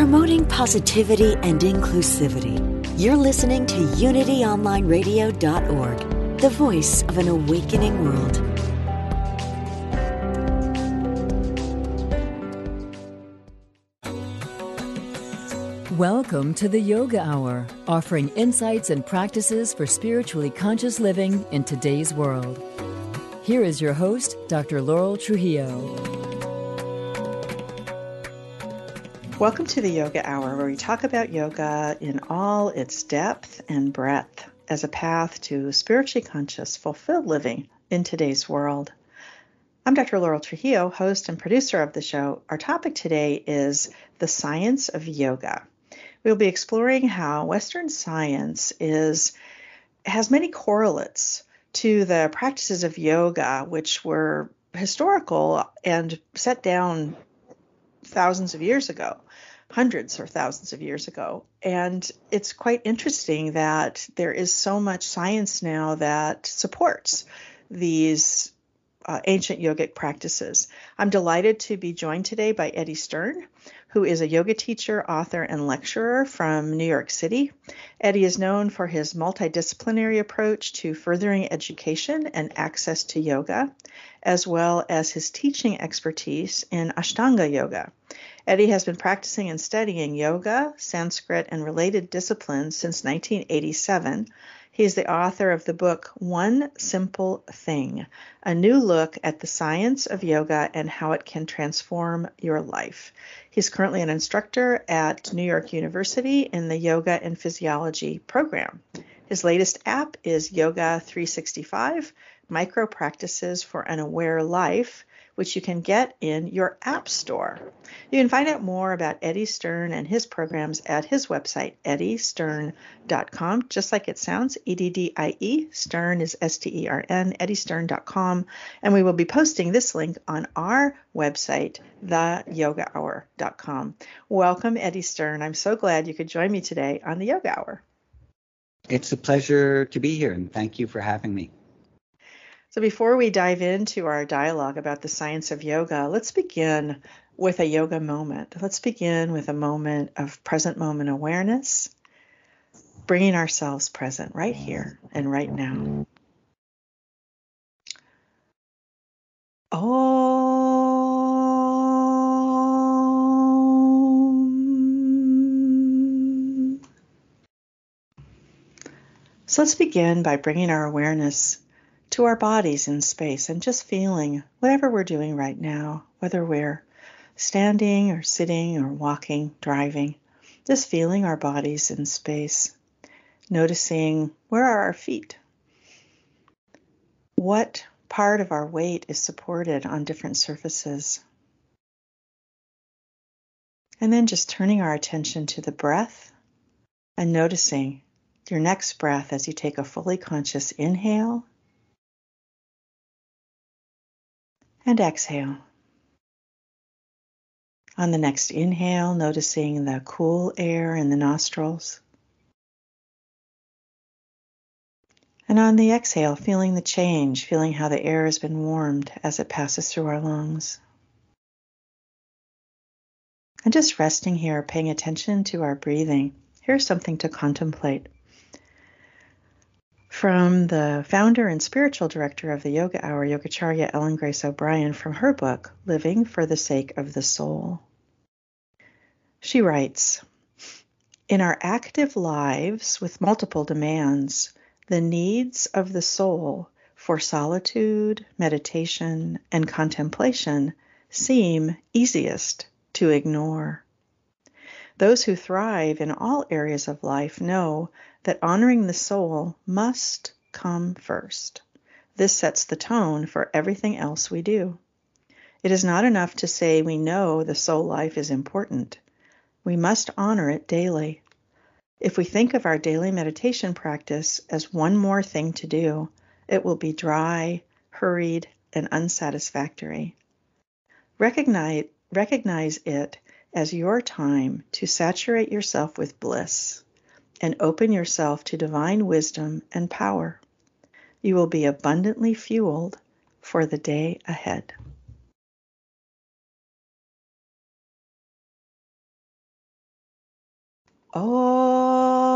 Promoting positivity and inclusivity. You're listening to UnityOnlineRadio.org, the voice of an awakening world. Welcome to the Yoga Hour, offering insights and practices for spiritually conscious living in today's world. Here is your host, Dr. Laurel Trujillo. Welcome to the Yoga Hour, where we talk about yoga in all its depth and breadth as a path to spiritually conscious, fulfilled living in today's world. I'm Dr. Laurel Trujillo, host and producer of the show. Our topic today is the science of yoga. We'll be exploring how Western science is has many correlates to the practices of yoga, which were historical and set down thousands of years ago, hundreds or thousands of years ago. And it's quite interesting that there is so much science now that supports these uh, ancient yogic practices. I'm delighted to be joined today by Eddie Stern, who is a yoga teacher, author, and lecturer from New York City. Eddie is known for his multidisciplinary approach to furthering education and access to yoga, as well as his teaching expertise in Ashtanga yoga. Eddie has been practicing and studying yoga, Sanskrit, and related disciplines since 1987 he is the author of the book One Simple Thing A New Look at the Science of Yoga and How It Can Transform Your Life. He's currently an instructor at New York University in the Yoga and Physiology program. His latest app is Yoga 365 Micro Practices for an Aware Life which you can get in your App Store. You can find out more about Eddie Stern and his programs at his website, eddiestern.com, just like it sounds, E D D I E. Stern is S T E R N, eddiestern.com. And we will be posting this link on our website, theyogahour.com. Welcome, Eddie Stern. I'm so glad you could join me today on the Yoga Hour. It's a pleasure to be here, and thank you for having me. So, before we dive into our dialogue about the science of yoga, let's begin with a yoga moment. Let's begin with a moment of present moment awareness, bringing ourselves present right here and right now. Om. So, let's begin by bringing our awareness to our bodies in space and just feeling whatever we're doing right now, whether we're standing or sitting or walking, driving, just feeling our bodies in space, noticing where are our feet? What part of our weight is supported on different surfaces? And then just turning our attention to the breath and noticing your next breath as you take a fully conscious inhale and exhale. On the next inhale, noticing the cool air in the nostrils. And on the exhale, feeling the change, feeling how the air has been warmed as it passes through our lungs. And just resting here, paying attention to our breathing. Here's something to contemplate from the founder and spiritual director of the Yoga Hour, Yogacharya Ellen Grace O'Brien, from her book, Living for the Sake of the Soul. She writes In our active lives with multiple demands, the needs of the soul for solitude, meditation, and contemplation seem easiest to ignore. Those who thrive in all areas of life know that honoring the soul must come first. This sets the tone for everything else we do. It is not enough to say we know the soul life is important. We must honor it daily. If we think of our daily meditation practice as one more thing to do, it will be dry, hurried, and unsatisfactory. Recognize, recognize it as your time to saturate yourself with bliss and open yourself to divine wisdom and power. You will be abundantly fueled for the day ahead. Om.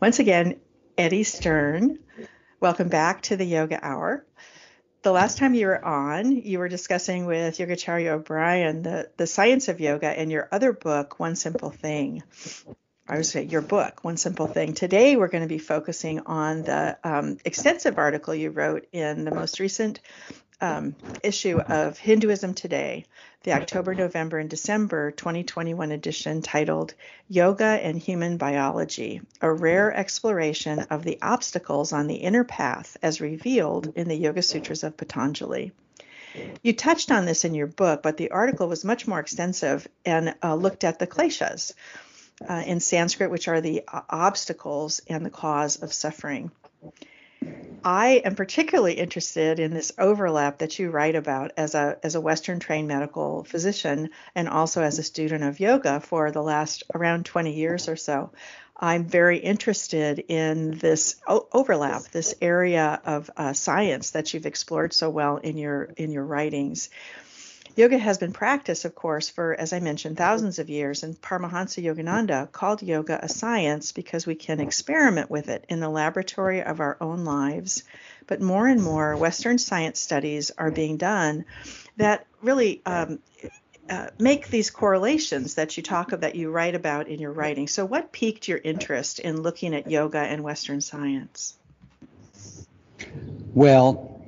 Once again, Eddie Stern. Welcome back to the Yoga Hour. The last time you were on, you were discussing with Yogacharya O'Brien the, the science of yoga and your other book, One Simple Thing. I would say your book, One Simple Thing. Today, we're going to be focusing on the um, extensive article you wrote in the most recent um, issue of Hinduism Today, the October, November, and December 2021 edition titled Yoga and Human Biology A Rare Exploration of the Obstacles on the Inner Path as Revealed in the Yoga Sutras of Patanjali. You touched on this in your book, but the article was much more extensive and uh, looked at the kleshas uh, in Sanskrit, which are the obstacles and the cause of suffering. I am particularly interested in this overlap that you write about as a as a Western trained medical physician and also as a student of yoga for the last around 20 years or so. I'm very interested in this o- overlap, this area of uh, science that you've explored so well in your in your writings. Yoga has been practiced, of course, for, as I mentioned, thousands of years, and Paramahansa Yogananda called yoga a science because we can experiment with it in the laboratory of our own lives. But more and more Western science studies are being done that really um, uh, make these correlations that you talk about, that you write about in your writing. So, what piqued your interest in looking at yoga and Western science? Well,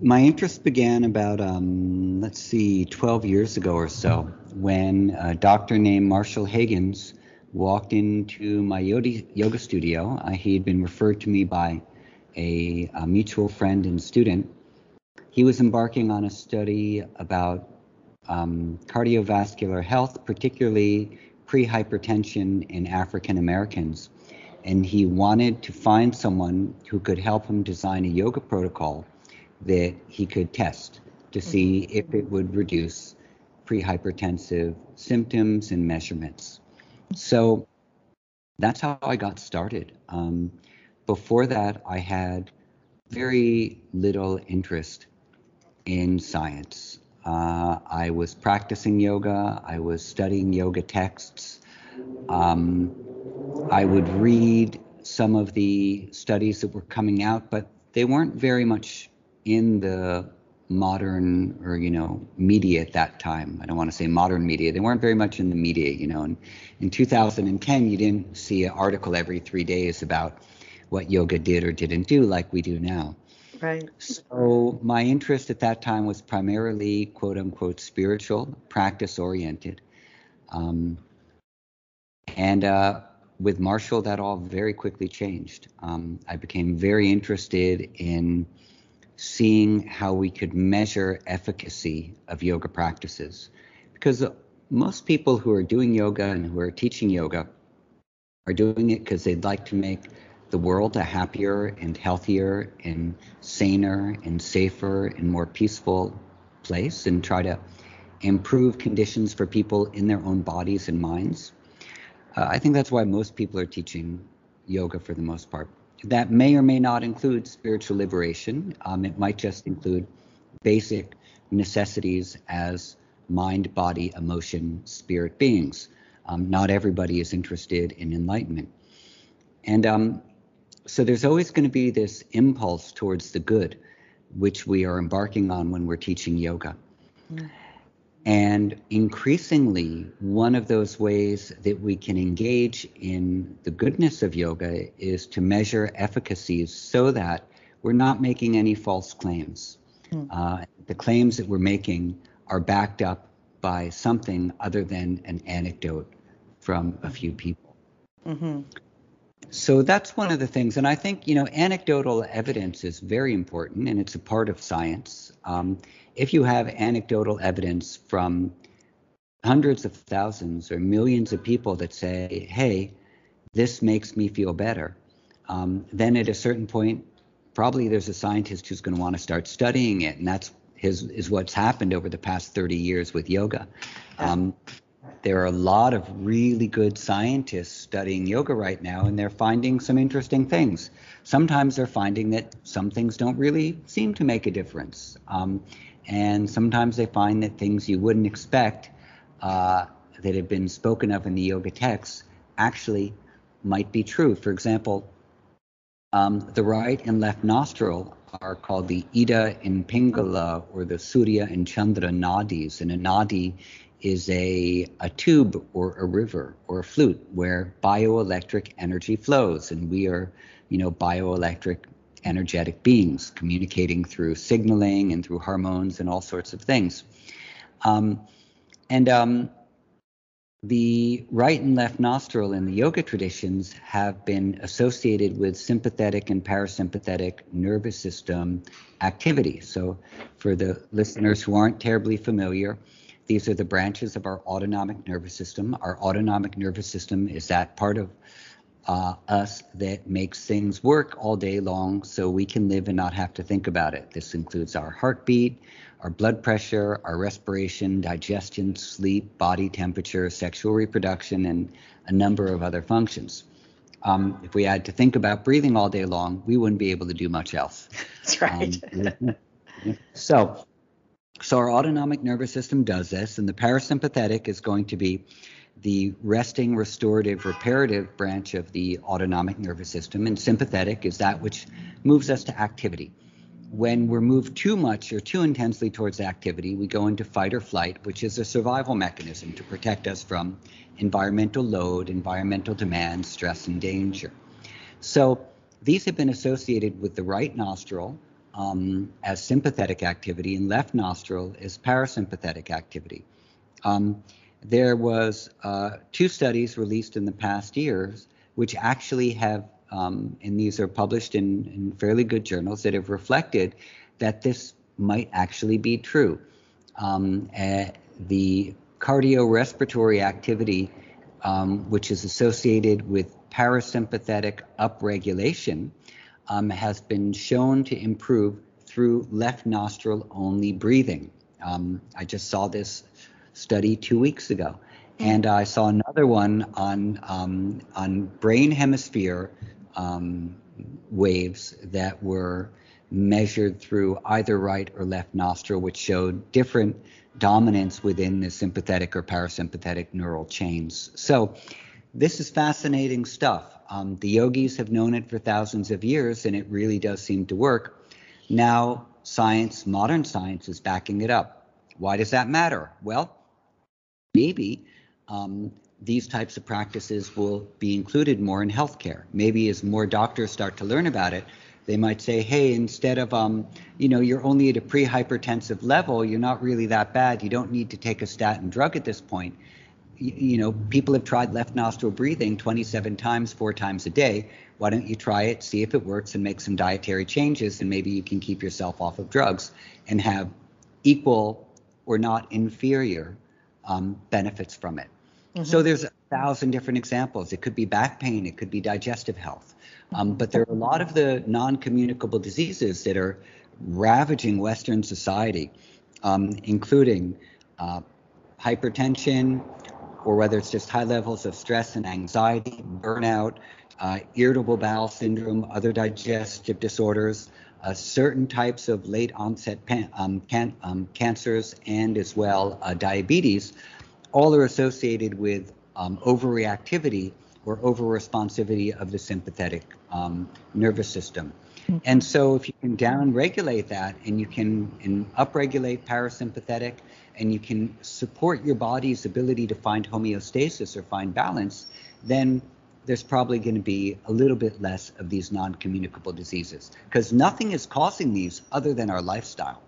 my interest began about, um, let's see, 12 years ago or so, when a doctor named Marshall Hagins walked into my yoga studio. Uh, he had been referred to me by a, a mutual friend and student. He was embarking on a study about um, cardiovascular health, particularly prehypertension in African Americans. And he wanted to find someone who could help him design a yoga protocol that he could test to see mm-hmm. if it would reduce prehypertensive symptoms and measurements. So that's how I got started. Um, before that, I had very little interest in science. Uh, I was practicing yoga, I was studying yoga texts. Um, I would read some of the studies that were coming out, but they weren't very much in the modern or you know media at that time. I don't want to say modern media. They weren't very much in the media you know and in 2010 you didn't see an article every three days about what yoga did or didn't do like we do now. Right. So my interest at that time was primarily quote unquote spiritual practice oriented. Um, and uh, with marshall that all very quickly changed. Um, i became very interested in seeing how we could measure efficacy of yoga practices. Because most people who are doing yoga and who are teaching yoga are doing it because they'd like to make the world a happier and healthier and saner and safer and more peaceful place and try to improve conditions for people in their own bodies and minds. Uh, I think that's why most people are teaching yoga for the most part. That may or may not include spiritual liberation. Um, it might just include basic necessities as mind, body, emotion, spirit beings. Um, not everybody is interested in enlightenment. And um, so there's always going to be this impulse towards the good, which we are embarking on when we're teaching yoga. Mm. And increasingly, one of those ways that we can engage in the goodness of yoga is to measure efficacies so that we're not making any false claims. Mm. Uh, the claims that we're making are backed up by something other than an anecdote from a few people. Mm-hmm. so that's one of the things. And I think, you know, anecdotal evidence is very important and it's a part of science. Um, if you have anecdotal evidence from hundreds of thousands or millions of people that say, hey, this makes me feel better, um, then at a certain point, probably there's a scientist who's going to want to start studying it. And that's his, is what's happened over the past 30 years with yoga. Um, there are a lot of really good scientists studying yoga right now, and they're finding some interesting things. Sometimes they're finding that some things don't really seem to make a difference. Um, and sometimes they find that things you wouldn't expect uh, that have been spoken of in the yoga texts actually might be true. For example, um, the right and left nostril are called the Ida and Pingala or the Surya and Chandra nadis. And a nadi is a, a tube or a river or a flute where bioelectric energy flows. And we are, you know, bioelectric energetic beings communicating through signaling and through hormones and all sorts of things. Um, and um, the right and left nostril in the yoga traditions have been associated with sympathetic and parasympathetic nervous system activity. So, for the listeners who aren't terribly familiar, these are the branches of our autonomic nervous system. Our autonomic nervous system is that part of uh, us that makes things work all day long so we can live and not have to think about it. This includes our heartbeat, our blood pressure, our respiration, digestion, sleep, body temperature, sexual reproduction, and a number of other functions. Um, if we had to think about breathing all day long, we wouldn't be able to do much else. That's right. Um, so, so our autonomic nervous system does this, and the parasympathetic is going to be the resting, restorative, reparative branch of the autonomic nervous system, and sympathetic is that which moves us to activity. When we're moved too much or too intensely towards activity, we go into fight or flight, which is a survival mechanism to protect us from environmental load, environmental demand, stress, and danger. So these have been associated with the right nostril, um, as sympathetic activity and left nostril as parasympathetic activity. Um, there was uh, two studies released in the past years which actually have, um, and these are published in, in, fairly good journals that have reflected that this might actually be true. Um, uh, the cardiorespiratory activity, um, which is associated with parasympathetic upregulation, um, has been shown to improve through left nostril only breathing. Um, I just saw this study two weeks ago, and I saw another one on um, on brain hemisphere um, waves that were measured through either right or left nostril, which showed different dominance within the sympathetic or parasympathetic neural chains. So this is fascinating stuff. Um, the yogis have known it for thousands of years, and it really does seem to work. Now, science, modern science, is backing it up. Why does that matter? Well, maybe um, these types of practices will be included more in healthcare. Maybe as more doctors start to learn about it, they might say, hey, instead of, um, you know, you're only at a pre-hypertensive level, you're not really that bad. You don't need to take a statin drug at this point you know, people have tried left nostril breathing 27 times, four times a day. Why don't you try it, see if it works, and make some dietary changes, and maybe you can keep yourself off of drugs and have equal or not inferior um, benefits from it. Mm-hmm. So there's a thousand different examples. It could be back pain, it could be digestive health, um, but there are a lot of the non-communicable diseases that are ravaging Western society, um, including uh, hypertension, or whether it's just high levels of stress and anxiety, burnout, uh, irritable bowel syndrome, other digestive disorders, uh, certain types of late onset pan, um, can, um, cancers, and as well uh, diabetes, all are associated with um, overreactivity or overresponsivity of the sympathetic um, nervous system. Mm-hmm. And so, if you can downregulate that and you can and upregulate parasympathetic and you can support your body's ability to find homeostasis or find balance, then there's probably going to be a little bit less of these non-communicable diseases because nothing is causing these other than our lifestyle.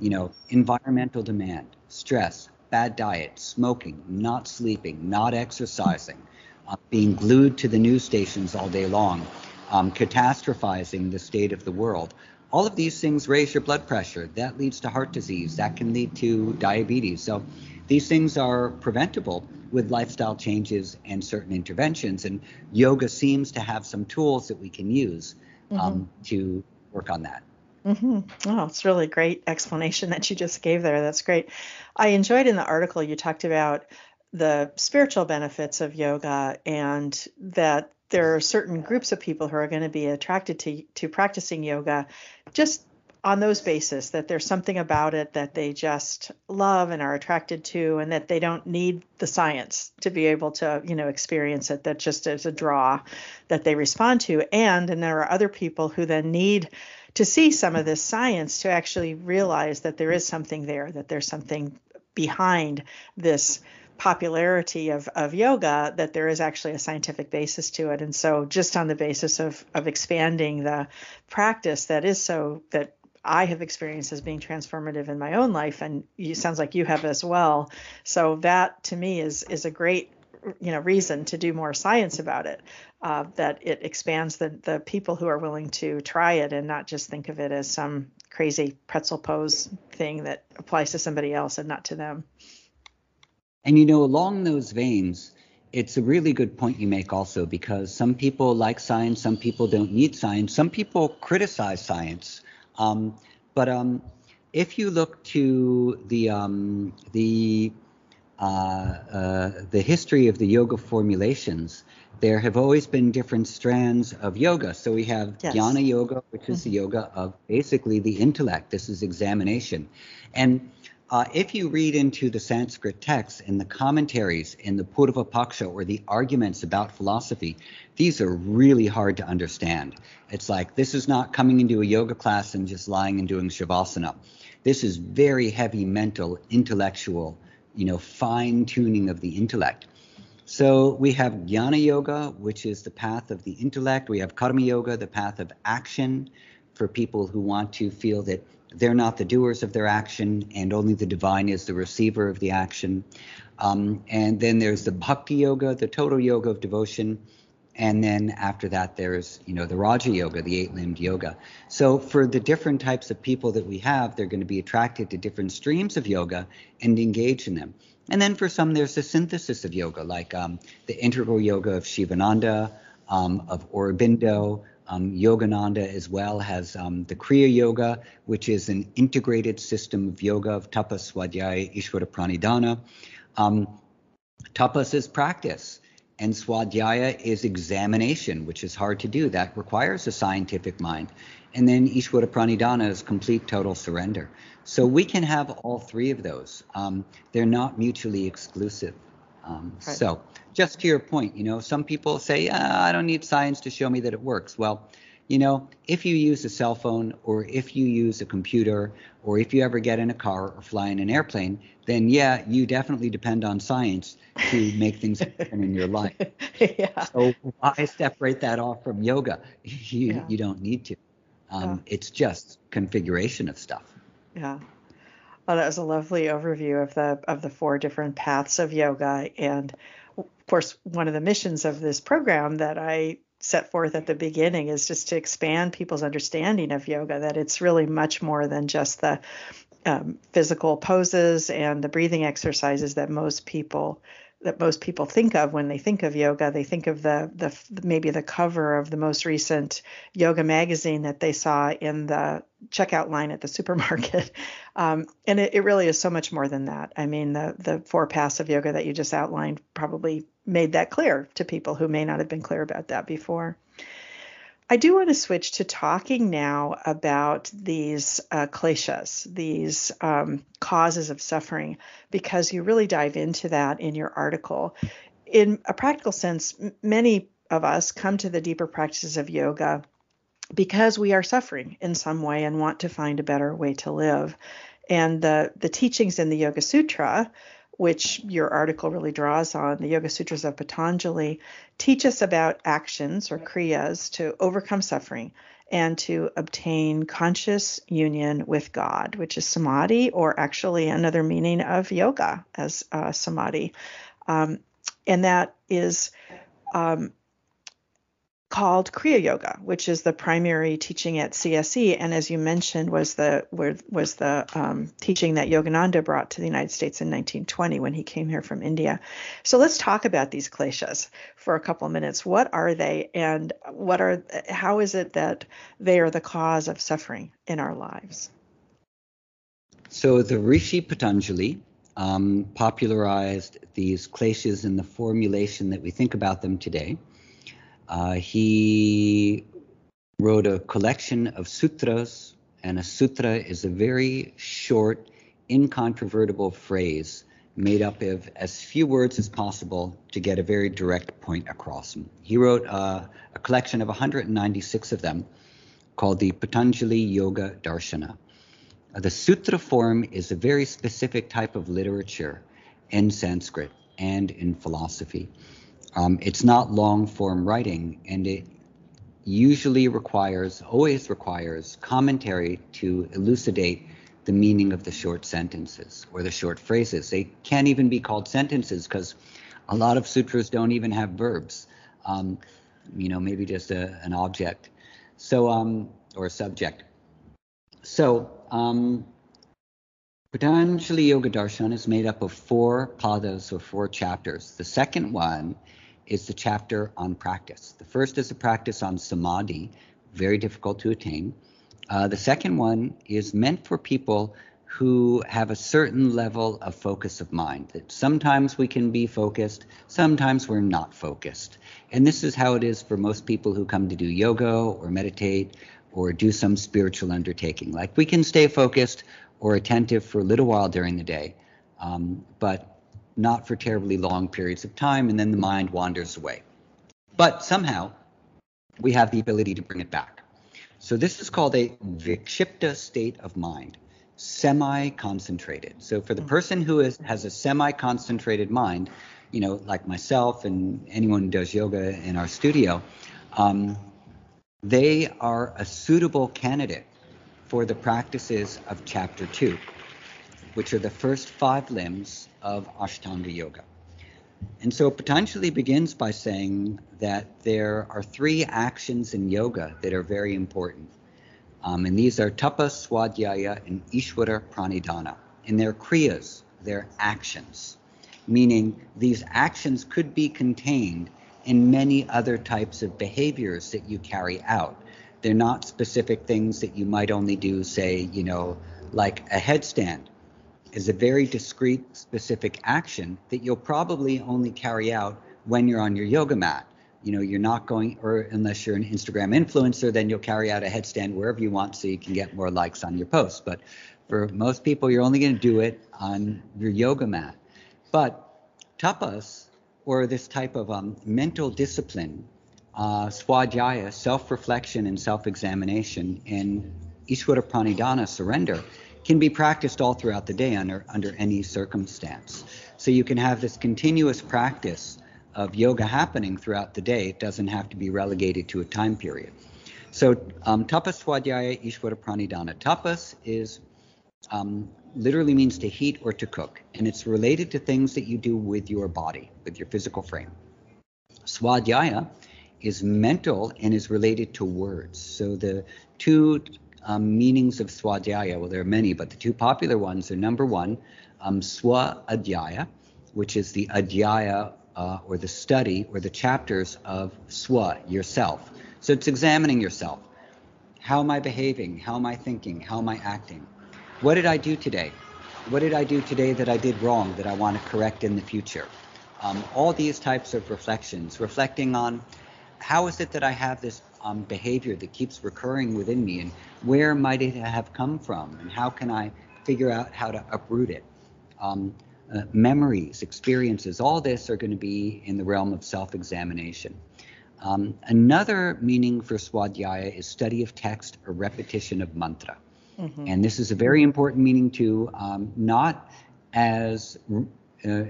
You know, environmental demand, stress, bad diet, smoking, not sleeping, not exercising, uh, being glued to the news stations all day long, um, catastrophizing the state of the world. All of these things raise your blood pressure. That leads to heart disease. That can lead to diabetes. So these things are preventable with lifestyle changes and certain interventions. And yoga seems to have some tools that we can use um, mm-hmm. to work on that. Mm-hmm. Oh, it's really great explanation that you just gave there. That's great. I enjoyed in the article you talked about the spiritual benefits of yoga and that there are certain groups of people who are going to be attracted to to practicing yoga just on those basis that there's something about it that they just love and are attracted to and that they don't need the science to be able to you know experience it that just is a draw that they respond to. And and there are other people who then need to see some of this science to actually realize that there is something there that there's something behind this popularity of, of yoga that there is actually a scientific basis to it. And so just on the basis of of expanding the practice that is so that I have experienced as being transformative in my own life, and it sounds like you have as well. So that to me is is a great you know reason to do more science about it. Uh, that it expands the the people who are willing to try it and not just think of it as some crazy pretzel pose thing that applies to somebody else and not to them. And you know, along those veins, it's a really good point you make also because some people like science, some people don't need science, some people criticize science. Um, but um, if you look to the um, the uh, uh, the history of the yoga formulations, there have always been different strands of yoga. So we have yes. jnana yoga, which is mm-hmm. the yoga of basically the intellect. This is examination, and uh, if you read into the Sanskrit texts and the commentaries in the Purva Paksha or the arguments about philosophy, these are really hard to understand. It's like this is not coming into a yoga class and just lying and doing shavasana. This is very heavy mental, intellectual, you know, fine tuning of the intellect. So we have jnana yoga, which is the path of the intellect. We have karma yoga, the path of action for people who want to feel that they're not the doers of their action, and only the divine is the receiver of the action. Um, and then there's the bhakti yoga, the total yoga of devotion. And then after that, there's you know the Raja Yoga, the eight-limbed yoga. So for the different types of people that we have, they're going to be attracted to different streams of yoga and engage in them. And then for some, there's the synthesis of yoga, like um, the integral yoga of Shivananda, um, of Aurobindo, um, Yogananda as well has um, the Kriya Yoga, which is an integrated system of yoga of tapas, swadhyaya, ishvara pranidhana. Um, tapas is practice, and swadhyaya is examination, which is hard to do. That requires a scientific mind. And then ishvara pranidhana is complete total surrender. So we can have all three of those. Um, they're not mutually exclusive. Um, right. So just to your point, you know, some people say, ah, I don't need science to show me that it works. Well, you know, if you use a cell phone or if you use a computer or if you ever get in a car or fly in an airplane, then yeah, you definitely depend on science to make things happen in your life. yeah. So why separate that off from yoga? You, yeah. you don't need to. Um, yeah. It's just configuration of stuff. Yeah. Well, that was a lovely overview of the of the four different paths of yoga. And of course, one of the missions of this program that I set forth at the beginning is just to expand people's understanding of yoga, that it's really much more than just the um, physical poses and the breathing exercises that most people that most people think of when they think of yoga. They think of the the maybe the cover of the most recent yoga magazine that they saw in the checkout line at the supermarket, um, and it, it really is so much more than that. I mean, the the four paths of yoga that you just outlined probably made that clear to people who may not have been clear about that before. I do want to switch to talking now about these uh, kleshas, these um, causes of suffering, because you really dive into that in your article. In a practical sense, many of us come to the deeper practices of yoga because we are suffering in some way and want to find a better way to live. And the, the teachings in the Yoga Sutra which your article really draws on, the Yoga Sutras of Patanjali, teach us about actions or kriyas to overcome suffering and to obtain conscious union with God, which is samadhi, or actually another meaning of yoga as uh, samadhi. Um, and that is um, called Kriya Yoga, which is the primary teaching at CSE, and as you mentioned, was the where was the um, teaching that Yogananda brought to the United States in 1920 when he came here from India. So let's talk about these kleshas for a couple of minutes. What are they, and what are how is it that they are the cause of suffering in our lives? So the Rishi Patanjali um, popularized these kleshas in the formulation that we think about them today. Uh, he wrote a collection of sutras, and a sutra is a very short, incontrovertible phrase made up of as few words as possible to get a very direct point across. He wrote uh, a collection of 196 of them called the Patanjali Yoga Darshana. Uh, the sutra form is a very specific type of literature in Sanskrit and in philosophy. Um, it's not long form writing, and it usually requires, always requires, commentary to elucidate the meaning of the short sentences or the short phrases. They can't even be called sentences because a lot of sutras don't even have verbs. Um, you know, maybe just a, an object. So, um, or a subject. So, um, Patanjali Yoga Darshan is made up of four padas or four chapters. The second one is the chapter on practice. The first is a practice on samadhi, very difficult to attain. Uh, the second one is meant for people who have a certain level of focus of mind. That sometimes we can be focused, sometimes we're not focused. And this is how it is for most people who come to do yoga or meditate or do some spiritual undertaking. Like we can stay focused or attentive for a little while during the day, um, but not for terribly long periods of time, and then the mind wanders away. But somehow we have the ability to bring it back. So this is called a vikshipta state of mind, semi-concentrated. So for the hmm. person who is, has a semi-concentrated mind, you know, like myself and anyone who does yoga in our studio, um, they are a suitable candidate for the practices of chapter two, which are the first five limbs of Ashtanga Yoga. And so Patanjali begins by saying that there are three actions in yoga that are very important. Um, and these are tapa, swadhyaya, and ishvara pranidhana. And they're kriyas, they're actions, meaning these actions could be contained in many other types of behaviors that you carry out. They're not specific things that you might only do, say, you know, like a headstand is a very discrete, specific action that you'll probably only carry out when you're on your yoga mat. You know, you're not going, or unless you're an Instagram influencer, then you'll carry out a headstand wherever you want so you can get more likes on your posts. But for most people, you're only going to do it on your yoga mat. But tapas, or this type of um, mental discipline, uh, swadhyaya, self reflection and self examination, and Ishvara Pranidhana, surrender, can be practiced all throughout the day under, under any circumstance. So you can have this continuous practice of yoga happening throughout the day. It doesn't have to be relegated to a time period. So um, tapas swadhyaya ishvara pranidhana. Tapas is um, literally means to heat or to cook, and it's related to things that you do with your body, with your physical frame. Swadhyaya is mental and is related to words. So the two um, meanings of swadhyaya. Well, there are many, but the two popular ones are number one, um, swa adhyaya, which is the adhyaya uh, or the study or the chapters of swa, yourself. So it's examining yourself. How am I behaving? How am I thinking? How am I acting? What did I do today? What did I do today that I did wrong that I want to correct in the future? Um, all these types of reflections, reflecting on how is it that I have this um, behavior that keeps recurring within me and where might it have come from and how can I figure out how to uproot it. Um, uh, memories, experiences, all this are going to be in the realm of self-examination. Um, another meaning for swadhyaya is study of text or repetition of mantra. Mm-hmm. And this is a very important meaning too, um, not as uh,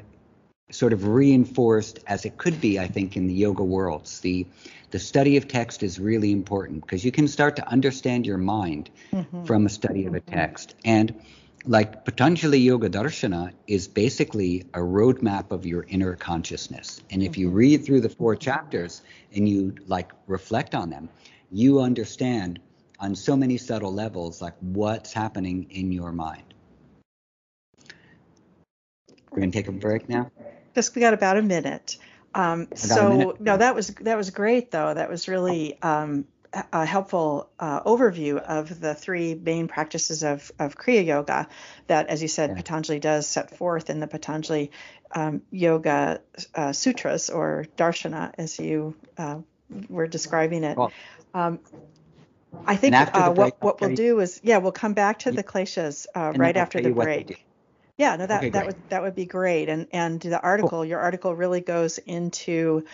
sort of reinforced as it could be, I think, in the yoga worlds. The the study of text is really important because you can start to understand your mind mm-hmm. from a study of a mm-hmm. text. And like Patanjali Yoga Darshana is basically a roadmap of your inner consciousness. And if you mm-hmm. read through the four chapters and you like reflect on them, you understand on so many subtle levels like what's happening in your mind. We're gonna take a break now. Just we got about a minute. Um, so no, that was that was great though. That was really um, a helpful uh, overview of the three main practices of, of Kriya Yoga that, as you said, yeah. Patanjali does set forth in the Patanjali um, Yoga uh, Sutras or Darshana, as you uh, were describing it. Well, um, I think uh, break, what, what we'll do is, yeah, we'll come back to the kleshas uh, right after the break. Yeah, no, that okay, that would that would be great. And and the article, cool. your article really goes into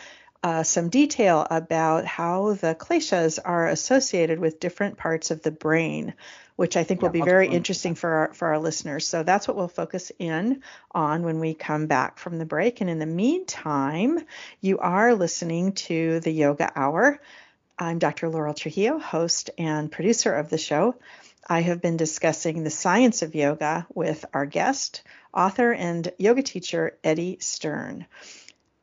uh, some detail about how the kleshas are associated with different parts of the brain, which I think yeah, will be very interesting for our, for our listeners. So that's what we'll focus in on when we come back from the break. And in the meantime, you are listening to the Yoga Hour. I'm Dr. Laurel Trujillo, host and producer of the show. I have been discussing the science of yoga with our guest, author and yoga teacher Eddie Stern.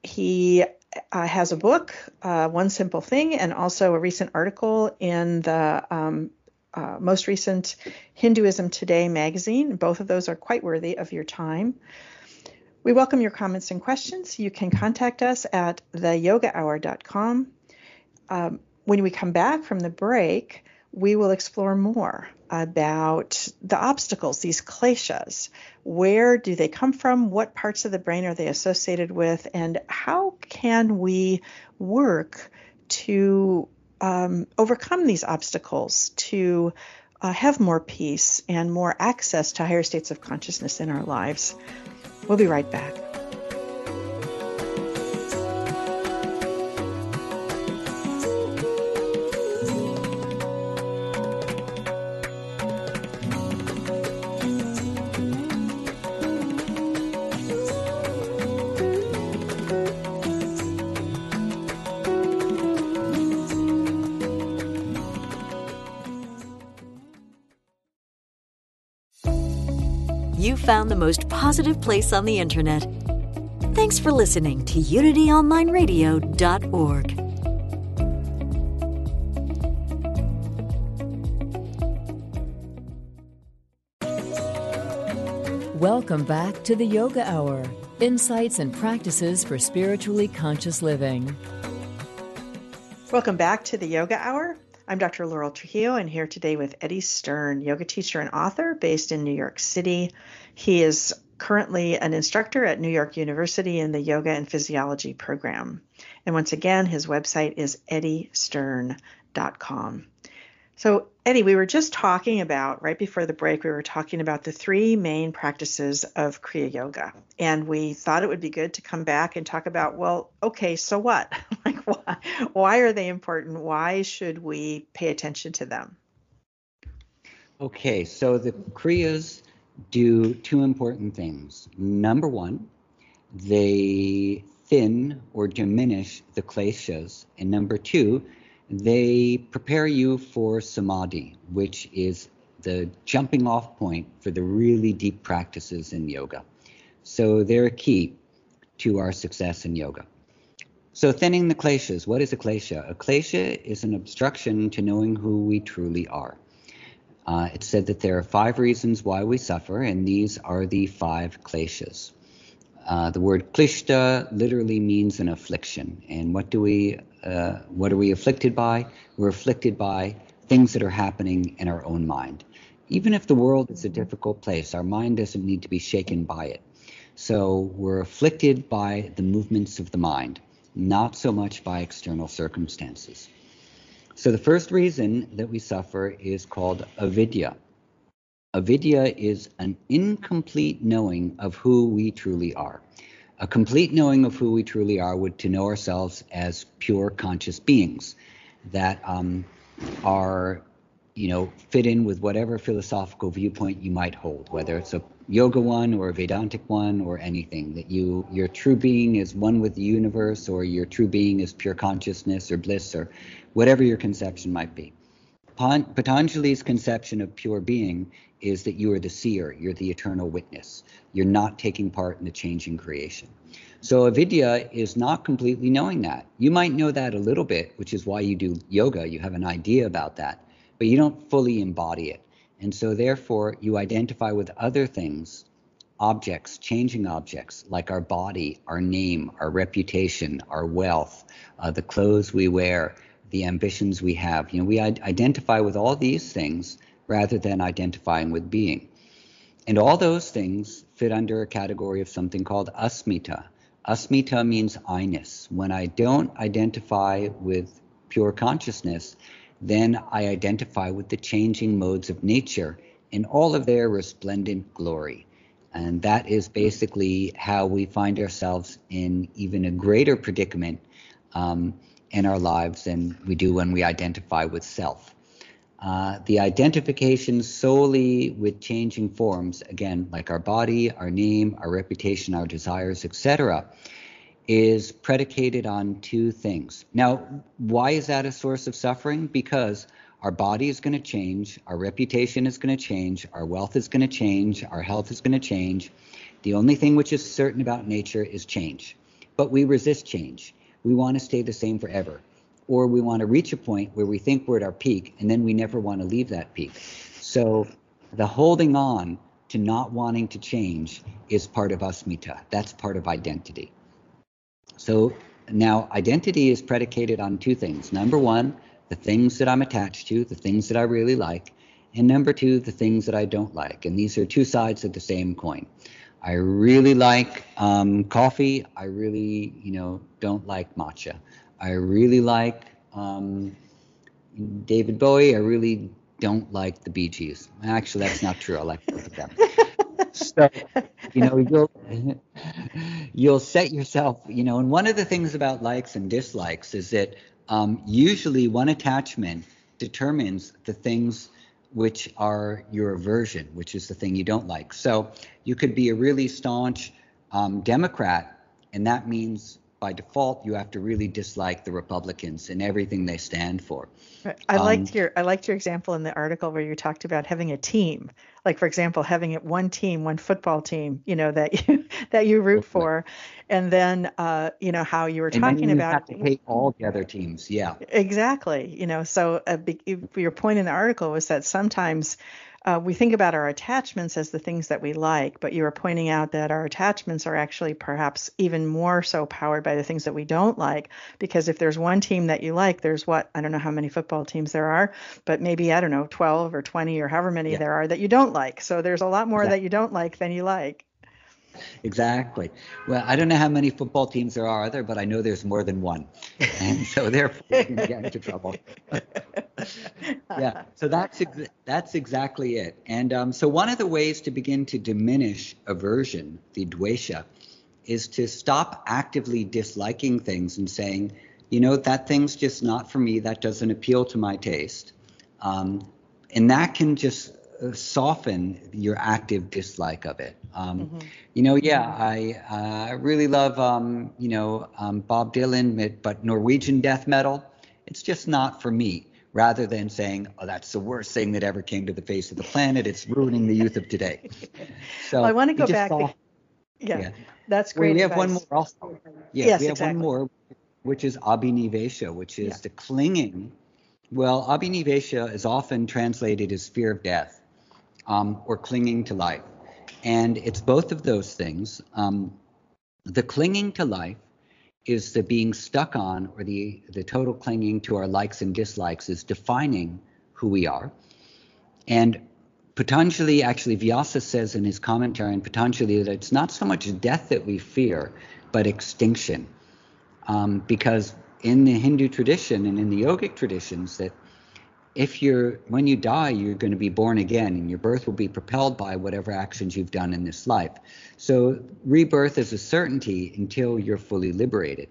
He uh, has a book, uh, One Simple Thing, and also a recent article in the um, uh, most recent Hinduism Today magazine. Both of those are quite worthy of your time. We welcome your comments and questions. You can contact us at theyogahour.com. Um, when we come back from the break, we will explore more about the obstacles, these kleshas. Where do they come from? What parts of the brain are they associated with? And how can we work to um, overcome these obstacles, to uh, have more peace and more access to higher states of consciousness in our lives? We'll be right back. Most positive place on the internet. Thanks for listening to UnityOnlineRadio.org. Welcome back to the Yoga Hour insights and practices for spiritually conscious living. Welcome back to the Yoga Hour. I'm Dr. Laurel Trujillo, and here today with Eddie Stern, yoga teacher and author based in New York City. He is currently an instructor at New York University in the Yoga and Physiology program. And once again, his website is eddiestern.com. So, Eddie, we were just talking about, right before the break, we were talking about the three main practices of Kriya Yoga. And we thought it would be good to come back and talk about, well, okay, so what? like, why, why are they important? Why should we pay attention to them? Okay, so the Kriyas do two important things. Number one, they thin or diminish the kleshas. And number two, they prepare you for samadhi, which is the jumping off point for the really deep practices in yoga. So they're a key to our success in yoga. So thinning the kleshas, what is a klesha? A klesha is an obstruction to knowing who we truly are. Uh, it's said that there are five reasons why we suffer, and these are the five kleshas. Uh, the word klishta literally means an affliction. And what do we, uh, what are we afflicted by? We're afflicted by things that are happening in our own mind. Even if the world is a difficult place, our mind doesn't need to be shaken by it. So we're afflicted by the movements of the mind, not so much by external circumstances. So the first reason that we suffer is called avidya. Avidya is an incomplete knowing of who we truly are. A complete knowing of who we truly are would to know ourselves as pure conscious beings that um, are, you know, fit in with whatever philosophical viewpoint you might hold, whether it's a yoga one or a Vedantic one or anything. That you, your true being is one with the universe, or your true being is pure consciousness or bliss, or whatever your conception might be. Patanjali's conception of pure being is that you are the seer, you're the eternal witness. You're not taking part in the changing creation. So avidya is not completely knowing that. You might know that a little bit, which is why you do yoga. You have an idea about that, but you don't fully embody it. And so therefore you identify with other things, objects, changing objects like our body, our name, our reputation, our wealth, uh, the clothes we wear, the ambitions we have. You know, we identify with all these things rather than identifying with being. And all those things fit under a category of something called asmita. Asmita means I-ness. When I don't identify with pure consciousness, then I identify with the changing modes of nature in all of their resplendent glory. And that is basically how we find ourselves in even a greater predicament um, in our lives than we do when we identify with self. Uh, the identification solely with changing forms, again, like our body, our name, our reputation, our desires, etc., is predicated on two things. Now, why is that a source of suffering? Because our body is going to change, our reputation is going to change, our wealth is going to change, our health is going to change. The only thing which is certain about nature is change. But we resist change. We want to stay the same forever or we want to reach a point where we think we're at our peak and then we never want to leave that peak. So the holding on to not wanting to change is part of asmita. That's part of identity. So now identity is predicated on two things. Number one, the things that I'm attached to, the things that I really like, and number two, the things that I don't like. And these are two sides of the same coin. I really like um, coffee. I really, you know, don't like matcha. I really like um, David Bowie. I really don't like the Bee Gees. Actually, that's not true. I like both of them. so, you know, you'll you'll set yourself, you know, and one of the things about likes and dislikes is that um, usually one attachment determines the things which are your aversion, which is the thing you don't like. So you could be a really staunch um, Democrat, and that means by default you have to really dislike the Republicans and everything they stand for. I um, liked your I liked your example in the article where you talked about having a team. Like for example, having it one team, one football team, you know that you that you root for, and then uh, you know how you were and talking you about. Have to hate all the other teams. Yeah. Exactly. You know, so uh, your point in the article was that sometimes uh, we think about our attachments as the things that we like, but you were pointing out that our attachments are actually perhaps even more so powered by the things that we don't like. Because if there's one team that you like, there's what, I don't know how many football teams there are, but maybe, I don't know, 12 or 20 or however many yeah. there are that you don't like. So there's a lot more that you don't like than you like. Exactly. Well, I don't know how many football teams there are there, but I know there's more than one, and so therefore you can get into trouble. yeah. So that's ex- that's exactly it. And um, so one of the ways to begin to diminish aversion, the dvesha, is to stop actively disliking things and saying, you know, that thing's just not for me. That doesn't appeal to my taste. Um, and that can just soften your active dislike of it. Um, mm-hmm. You know, yeah, I uh, really love, um, you know, um, Bob Dylan, but Norwegian death metal, it's just not for me. Rather than saying, oh, that's the worst thing that ever came to the face of the planet, it's ruining the youth of today. So well, I want to go back. To, yeah, yeah, that's great. we have one more also. Yeah, yes, we have exactly. one more, which is abhinivesha, which is yeah. the clinging. Well, abhinivesha is often translated as fear of death um, or clinging to life. And it's both of those things. Um, the clinging to life is the being stuck on, or the, the total clinging to our likes and dislikes is defining who we are. And Patanjali, actually, Vyasa says in his commentary on Patanjali that it's not so much death that we fear, but extinction. Um, because in the Hindu tradition and in the yogic traditions, that if you're when you die you're going to be born again and your birth will be propelled by whatever actions you've done in this life so rebirth is a certainty until you're fully liberated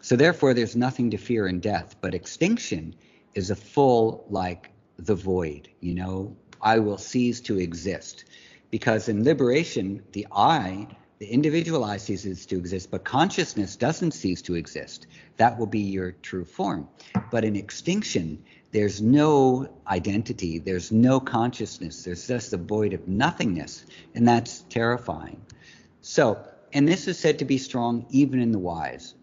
so therefore there's nothing to fear in death but extinction is a full like the void you know i will cease to exist because in liberation the i the individual I ceases to exist, but consciousness doesn't cease to exist. That will be your true form. But in extinction, there's no identity, there's no consciousness, there's just a void of nothingness, and that's terrifying. So, and this is said to be strong even in the wise.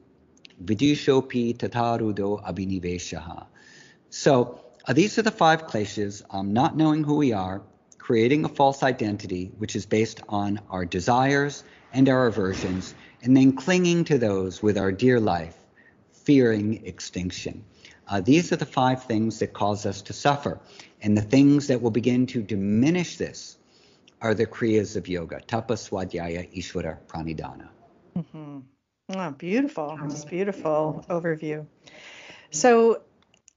Vidushopi tatarudo abhiniveshaha. So, uh, these are the five kleshas, um, not knowing who we are, creating a false identity, which is based on our desires and our aversions, and then clinging to those with our dear life, fearing extinction. Uh, these are the five things that cause us to suffer. And the things that will begin to diminish this are the kriyas of yoga tapa, swadhyaya, ishvara, pranidhana. Mm-hmm. Oh, beautiful. It's beautiful overview. So,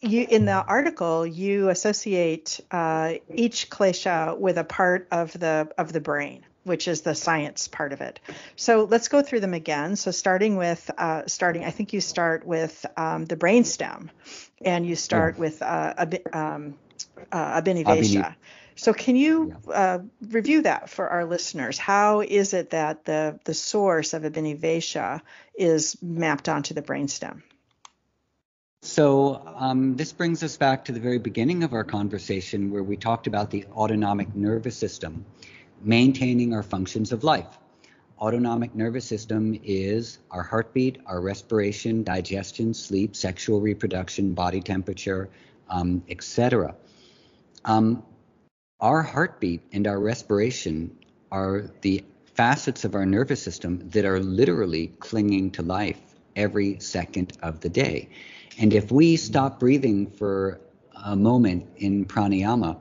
you in the article you associate uh, each klesha with a part of the of the brain which is the science part of it. So let's go through them again. So starting with uh, starting, I think you start with um, the brainstem, and you start yeah. with uh, a um, uh, abhinivesha. So can you uh, review that for our listeners? How is it that the the source of abhinivesha is mapped onto the brainstem? So um, this brings us back to the very beginning of our conversation, where we talked about the autonomic nervous system maintaining our functions of life. Autonomic nervous system is our heartbeat, our respiration, digestion, sleep, sexual reproduction, body temperature, um, etc. Um, our heartbeat and our respiration are the facets of our nervous system that are literally clinging to life every second of the day. And if we stop breathing for a moment in pranayama,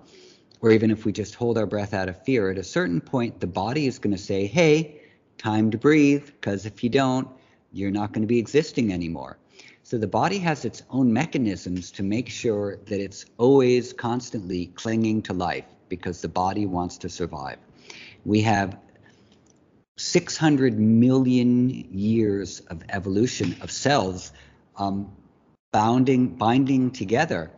or even if we just hold our breath out of fear, at a certain point, the body is going to say, hey, time to breathe, because if you don't, you're not going to be existing anymore. So the body has its own mechanisms to make sure that it's always constantly clinging to life because the body wants to survive. We have 600 million years of evolution of cells um, bounding, binding together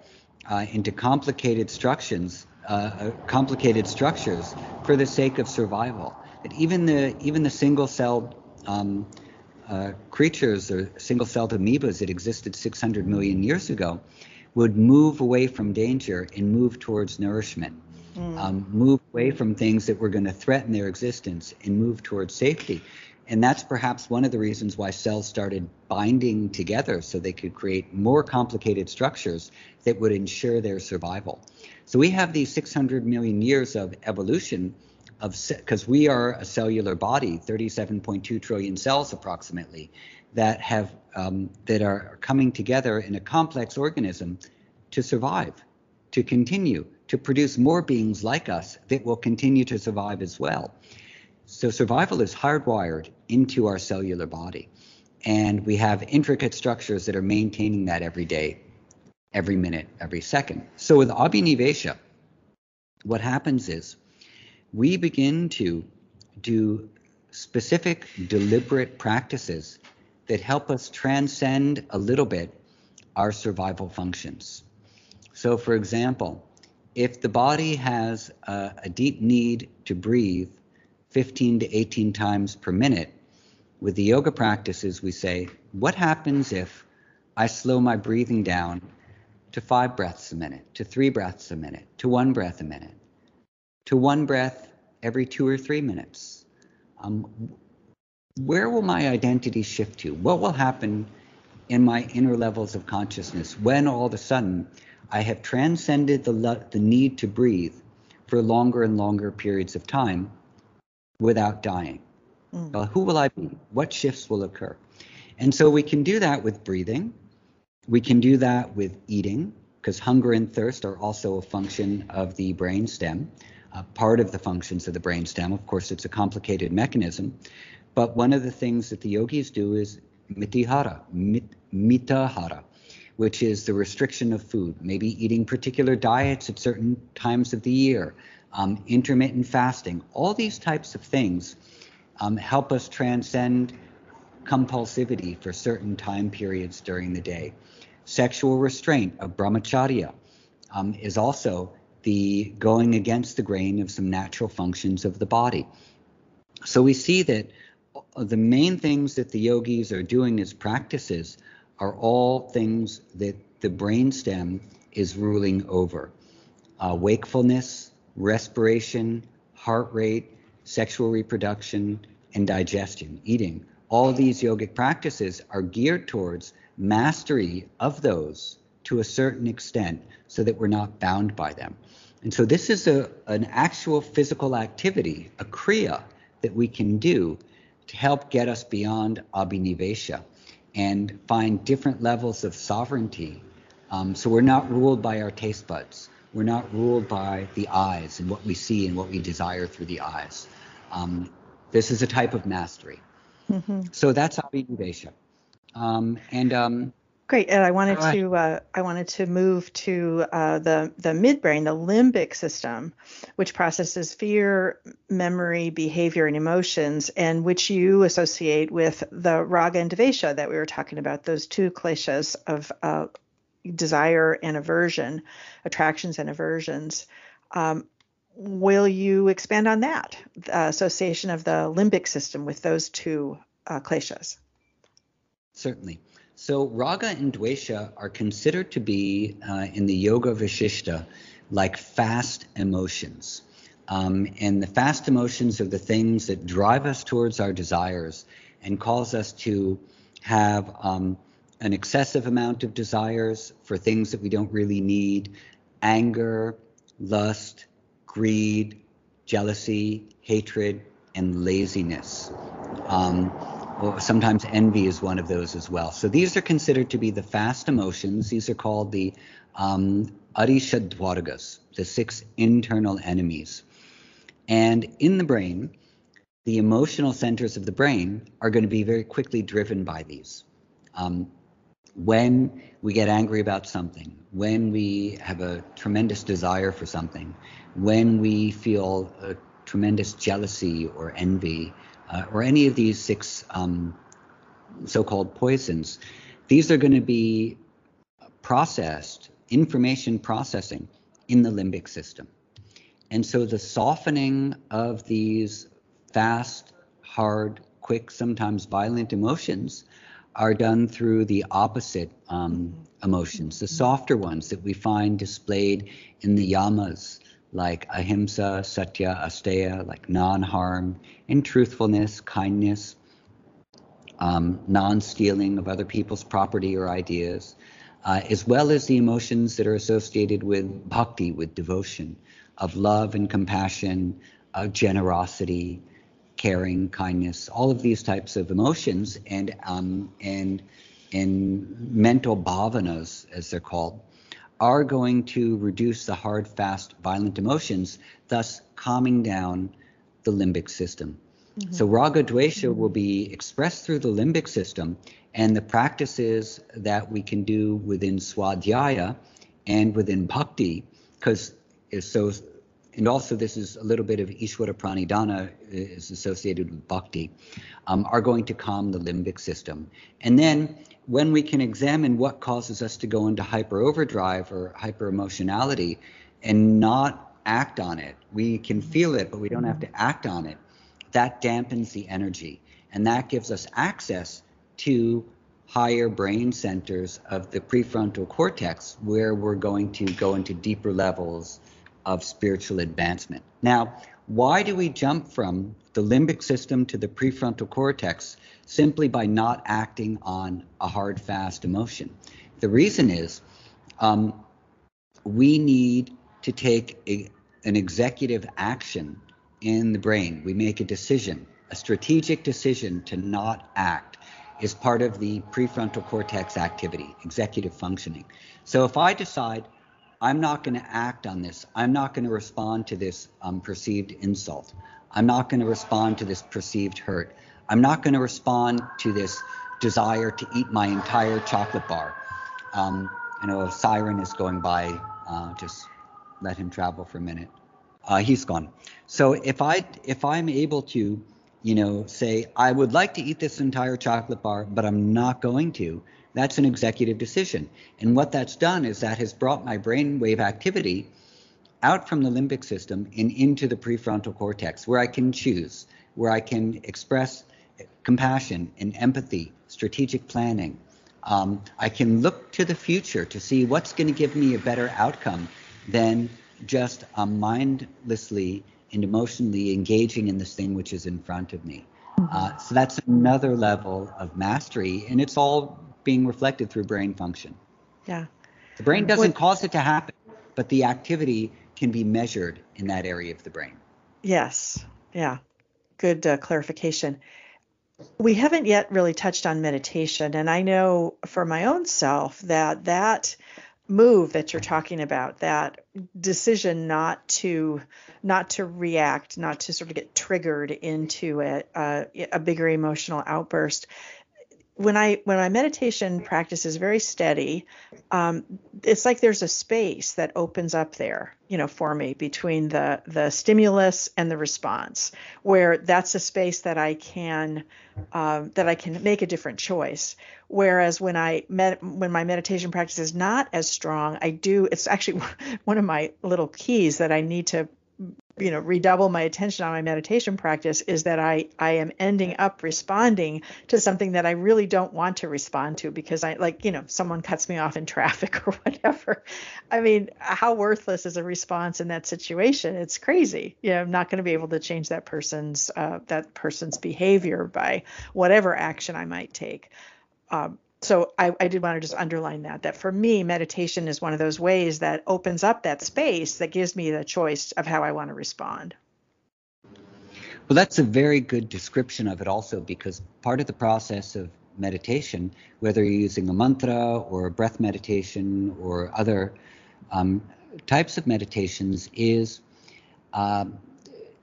uh, into complicated structures uh, uh, complicated structures for the sake of survival. That even the even the single-celled um, uh, creatures or single-celled amoebas that existed 600 million years ago would move away from danger and move towards nourishment, mm. um, move away from things that were going to threaten their existence and move towards safety. And that's perhaps one of the reasons why cells started binding together so they could create more complicated structures that would ensure their survival. So we have these 600 million years of evolution of because we are a cellular body, 37.2 trillion cells approximately, that have um, that are coming together in a complex organism to survive, to continue to produce more beings like us that will continue to survive as well. So survival is hardwired into our cellular body. And we have intricate structures that are maintaining that every day, every minute, every second. So with Abhinivesha, what happens is we begin to do specific, deliberate practices that help us transcend a little bit our survival functions. So, for example, if the body has a, a deep need to breathe 15 to 18 times per minute. With the yoga practices, we say, what happens if I slow my breathing down to five breaths a minute, to three breaths a minute, to one breath a minute, to one breath every two or three minutes? Um, where will my identity shift to? What will happen in my inner levels of consciousness when all of a sudden I have transcended the, the need to breathe for longer and longer periods of time without dying. Mm. Well, who will I be? What shifts will occur? And so we can do that with breathing. We can do that with eating, because hunger and thirst are also a function of the brain stem, part of the functions of the brain stem. Of course, it's a complicated mechanism. But one of the things that the yogis do is mitihara, mit, mitahara, which is the restriction of food, maybe eating particular diets at certain times of the year, um, intermittent fasting, all these types of things um, help us transcend compulsivity for certain time periods during the day. Sexual restraint of brahmacharya um, is also the going against the grain of some natural functions of the body. So we see that the main things that the yogis are doing as practices are all things that the brainstem is ruling over. Uh, wakefulness, respiration, heart rate, sexual reproduction, and digestion, eating. All these yogic practices are geared towards mastery of those to a certain extent so that we're not bound by them. And so this is a, an actual physical activity, a kriya that we can do to help get us beyond abhinivesha and find different levels of sovereignty. Um, so we're not ruled by our taste buds. We're not ruled by the eyes and what we see and what we desire through the eyes. Um, this is a type of mastery. Mm-hmm. So that's abhinivesha. Um, and um, Great, and I wanted right. to uh, I wanted to move to uh, the the midbrain, the limbic system, which processes fear, memory, behavior, and emotions, and which you associate with the raga and dvesha that we were talking about. Those two kleshas of uh, desire and aversion, attractions and aversions. Um, will you expand on that the association of the limbic system with those two uh, kleshas? Certainly. So raga and dvesha are considered to be uh, in the Yoga Vasishta like fast emotions. Um, and the fast emotions are the things that drive us towards our desires and cause us to have um, an excessive amount of desires for things that we don't really need anger, lust, greed, jealousy, hatred, and laziness. Um, sometimes envy is one of those as well. So these are considered to be the fast emotions. These are called the um, Arishadvargas, the six internal enemies. And in the brain, the emotional centers of the brain are going to be very quickly driven by these. Um, when we get angry about something, when we have a tremendous desire for something, when we feel a tremendous jealousy or envy, uh, or any of these six um, so-called poisons, these are going to be processed, information processing in the limbic system. And so the softening of these fast, hard, quick, sometimes violent emotions are done through the opposite um, emotions, the softer ones that we find displayed in the yamas, like ahimsa, satya, asteya, like non harm, and truthfulness, kindness, um, non stealing of other people's property or ideas, uh, as well as the emotions that are associated with bhakti, with devotion, of love and compassion, of generosity, caring, kindness, all of these types of emotions and um, and and mental bhavanas, as they're called, are going to reduce the hard, fast, violent emotions, thus calming down the limbic system. Mm-hmm. So raga dvesha mm-hmm. will be expressed through the limbic system, and the practices that we can do within swadhyaya and within bhakti, because it's so, and also this is a little bit of Ishvara Pranidhana is associated with bhakti, um, are going to calm the limbic system. And then when we can examine what causes us to go into hyper overdrive or hyper emotionality and not act on it, we can feel it, but we don't have to act on it. That dampens the energy and that gives us access to higher brain centers of the prefrontal cortex where we're going to go into deeper levels of spiritual advancement. Now, why do we jump from the limbic system to the prefrontal cortex simply by not acting on a hard, fast emotion. The reason is um, we need to take a, an executive action in the brain. We make a decision, a strategic decision to not act is part of the prefrontal cortex activity, executive functioning. So if I decide I'm not going to act on this, I'm not going to respond to this um, perceived insult, I'm not going to respond to this perceived hurt, I'm not going to respond to this desire to eat my entire chocolate bar. Um, I know a siren is going by. Uh, just let him travel for a minute. Uh, he's gone. So if I if I'm able to, you know, say I would like to eat this entire chocolate bar, but I'm not going to, that's an executive decision. And what that's done is that has brought my brainwave activity out from the limbic system and into the prefrontal cortex, where I can choose, where I can express compassion and empathy, strategic planning, Um, I can look to the future to see what's going to give me a better outcome than just um, mindlessly and emotionally engaging in this thing which is in front of me. Mm-hmm. Uh, so that's another level of mastery, and it's all being reflected through brain function. Yeah. The brain doesn't cause it to happen, but the activity can be measured in that area of the brain. Yes. Yeah. Good uh, clarification. We haven't yet really touched on meditation, and I know for my own self that that move that you're talking about that decision not to not to react not to sort of get triggered into a, a, a bigger emotional outburst when I when my meditation practice is very steady, um, it's like there's a space that opens up there, you know, for me between the the stimulus and the response, where that's a space that I can um, that I can make a different choice. Whereas when I med- when my meditation practice is not as strong, I do. It's actually one of my little keys that I need to you know redouble my attention on my meditation practice is that I I am ending up responding to something that I really don't want to respond to because I like you know someone cuts me off in traffic or whatever. I mean, how worthless is a response in that situation? It's crazy. You know, I'm not going to be able to change that person's uh, that person's behavior by whatever action I might take. Um, so I, I, did want to just underline that that for me meditation is one of those ways that opens up that space that gives me the choice of how i want to respond. Well that's a very good description of it also because part of the process of meditation whether you're using a mantra or a breath meditation or other um, types of meditations is um,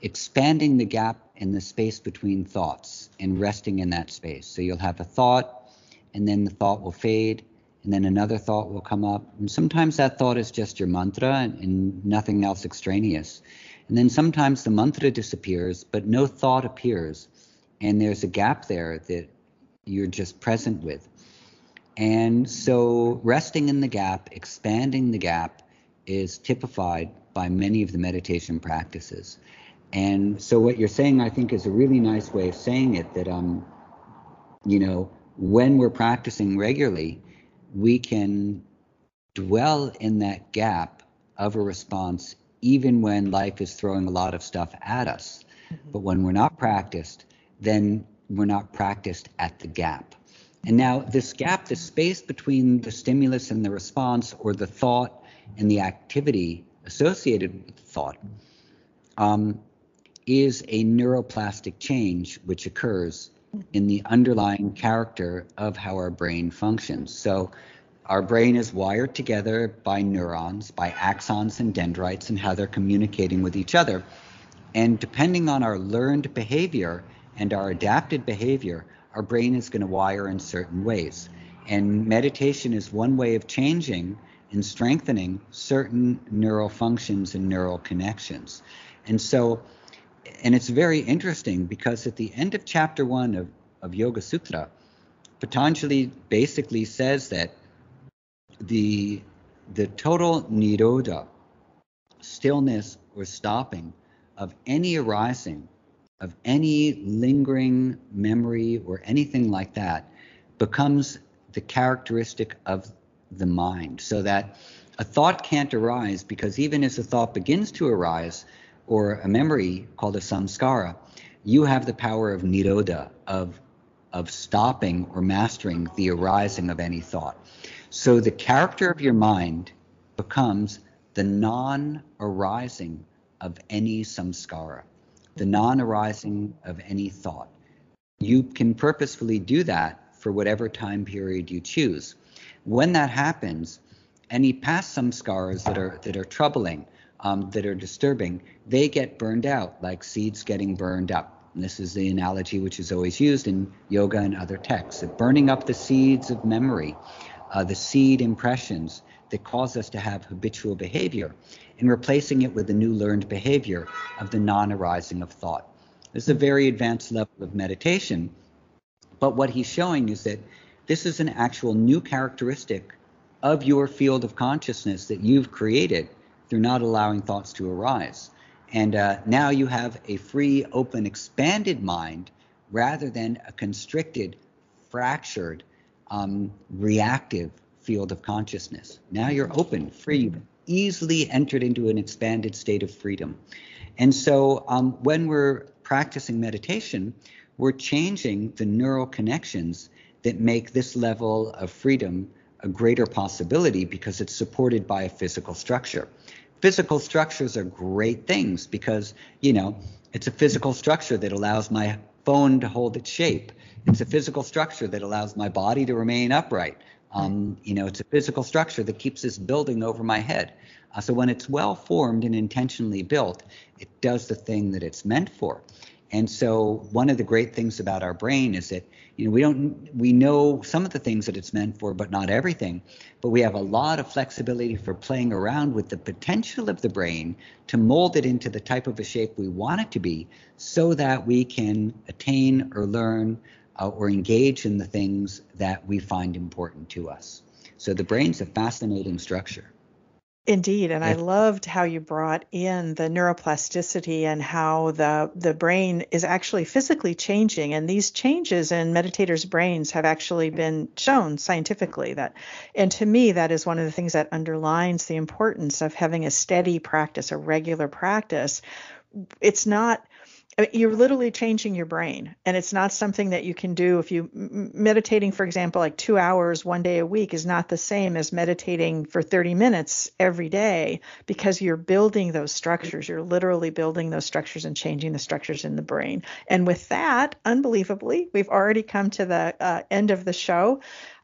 expanding the gap in the space between thoughts and resting in that space. So you'll have a thought and then the thought will fade, and then another thought will come up. And sometimes that thought is just your mantra and, and nothing else extraneous. And then sometimes the mantra disappears, but no thought appears. And there's a gap there that you're just present with. And so resting in the gap, expanding the gap, is typified by many of the meditation practices. And so what you're saying, I think, is a really nice way of saying it that, um, you know, when we're practicing regularly, we can dwell in that gap of a response even when life is throwing a lot of stuff at us. Mm-hmm. But when we're not practiced, then we're not practiced at the gap. And now, this gap, the space between the stimulus and the response, or the thought and the activity associated with the thought, um, is a neuroplastic change which occurs in the underlying character of how our brain functions. So, our brain is wired together by neurons, by axons and dendrites, and how they're communicating with each other. And depending on our learned behavior and our adapted behavior, our brain is going to wire in certain ways. And meditation is one way of changing and strengthening certain neural functions and neural connections. And so, and it's very interesting because at the end of chapter one of, of Yoga Sutra, Patanjali basically says that the the total nirodha, stillness or stopping of any arising of any lingering memory or anything like that becomes the characteristic of the mind. So that a thought can't arise because even as a thought begins to arise or a memory called a samskara, you have the power of nirodha, of of stopping or mastering the arising of any thought. So the character of your mind becomes the non-arising of any samskara, the non-arising of any thought. You can purposefully do that for whatever time period you choose. When that happens, any past samskaras that are that are troubling, um, that are disturbing, they get burned out, like seeds getting burned up. And this is the analogy which is always used in yoga and other texts of burning up the seeds of memory, uh, the seed impressions that cause us to have habitual behavior, and replacing it with the new learned behavior of the non arising of thought. This is a very advanced level of meditation, but what he's showing is that this is an actual new characteristic of your field of consciousness that you've created through not allowing thoughts to arise. And uh, now you have a free, open, expanded mind rather than a constricted, fractured, um, reactive field of consciousness. Now you're open, free, easily entered into an expanded state of freedom. And so um, when we're practicing meditation, we're changing the neural connections that make this level of freedom a greater possibility because it's supported by a physical structure. Physical structures are great things because, you know, it's a physical structure that allows my phone to hold its shape. It's a physical structure that allows my body to remain upright. Um, you know, it's a physical structure that keeps this building over my head. Uh, so when it's well formed and intentionally built, it does the thing that it's meant for. And so one of the great things about our brain is that you know we don't we know some of the things that it's meant for but not everything. But we have a lot of flexibility for playing around with the potential of the brain to mold it into the type of a shape we want it to be so that we can attain or learn uh, or engage in the things that we find important to us. So the brain's a fascinating structure Indeed, and I loved how you brought in the neuroplasticity and how the the brain is actually physically changing and these changes in meditators' brains have actually been shown scientifically that and to me that is one of the things that underlines the importance of having a steady practice, a regular practice. It's not you're literally changing your brain and it's not something that you can do if you meditating for example like 2 hours one day a week is not the same as meditating for 30 minutes every day because you're building those structures. You're literally building those structures and changing the structures in the brain. And with that unbelievably we've already come to the uh, end of the show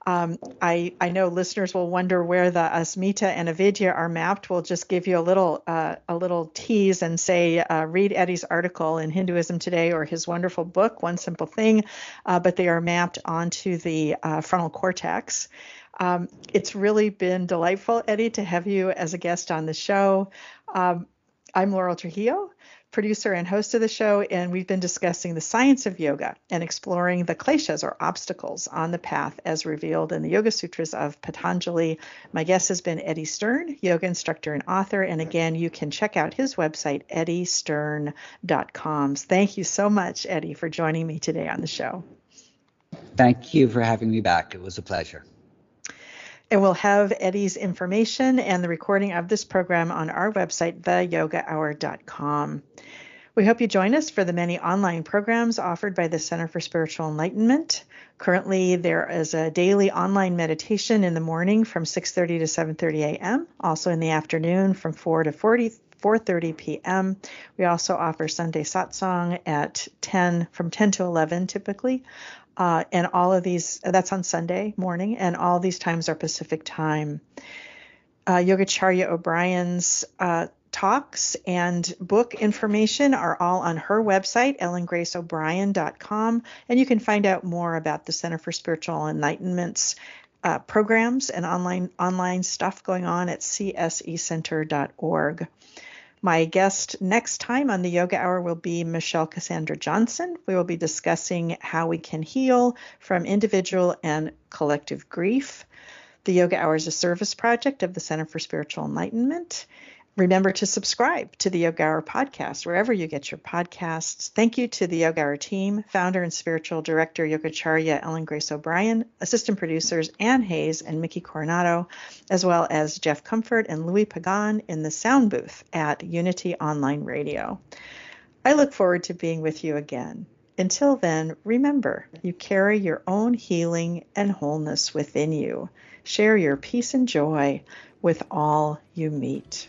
um, I, I know listeners will wonder where the Asmita and Avidya are mapped. We'll just give you a little uh, a little tease and say uh, read Eddie's article in Hinduism Today or his wonderful book One Simple Thing, uh, but they are mapped onto the uh, frontal cortex. Um, it's really been delightful, Eddie, to have you as a guest on the show. Um, I'm Laurel Trujillo producer and host of the show, and we've been discussing the science of yoga and exploring the kleshas or obstacles on the path as revealed in the Yoga Sutras of Patanjali. My guest has been Eddie Stern, yoga instructor and author. And again, you can check out his website, eddiestern.com. Thank you so much, Eddie, for joining me today on the show. Thank you for having me back. It was a pleasure. And we'll have Eddie's information and the recording of this program on our website, theyogahour.com. We hope you join us for the many online programs offered by the Center for Spiritual Enlightenment. Currently, there is a daily online meditation in the morning from 6:30 to 7:30 a.m., also in the afternoon from 4 to 40 4:30 p.m. We also offer Sunday satsang at 10 from 10 to 11 typically. Uh, and all of these, that's on Sunday morning, and all these times are Pacific time. Uh, Yogacharya O'Brien's uh, talks and book information are all on her website, ellengraceo'brien.com, and you can find out more about the Center for Spiritual Enlightenment's uh, programs and online online stuff going on at csecenter.org. My guest next time on the Yoga Hour will be Michelle Cassandra Johnson. We will be discussing how we can heal from individual and collective grief. The Yoga Hour is a service project of the Center for Spiritual Enlightenment. Remember to subscribe to the Yoga Hour podcast wherever you get your podcasts. Thank you to the Yoga Hour team, founder and spiritual director Yogacharya Ellen Grace O'Brien, assistant producers Ann Hayes and Mickey Coronado, as well as Jeff Comfort and Louis Pagan in the sound booth at Unity Online Radio. I look forward to being with you again. Until then, remember, you carry your own healing and wholeness within you. Share your peace and joy with all you meet.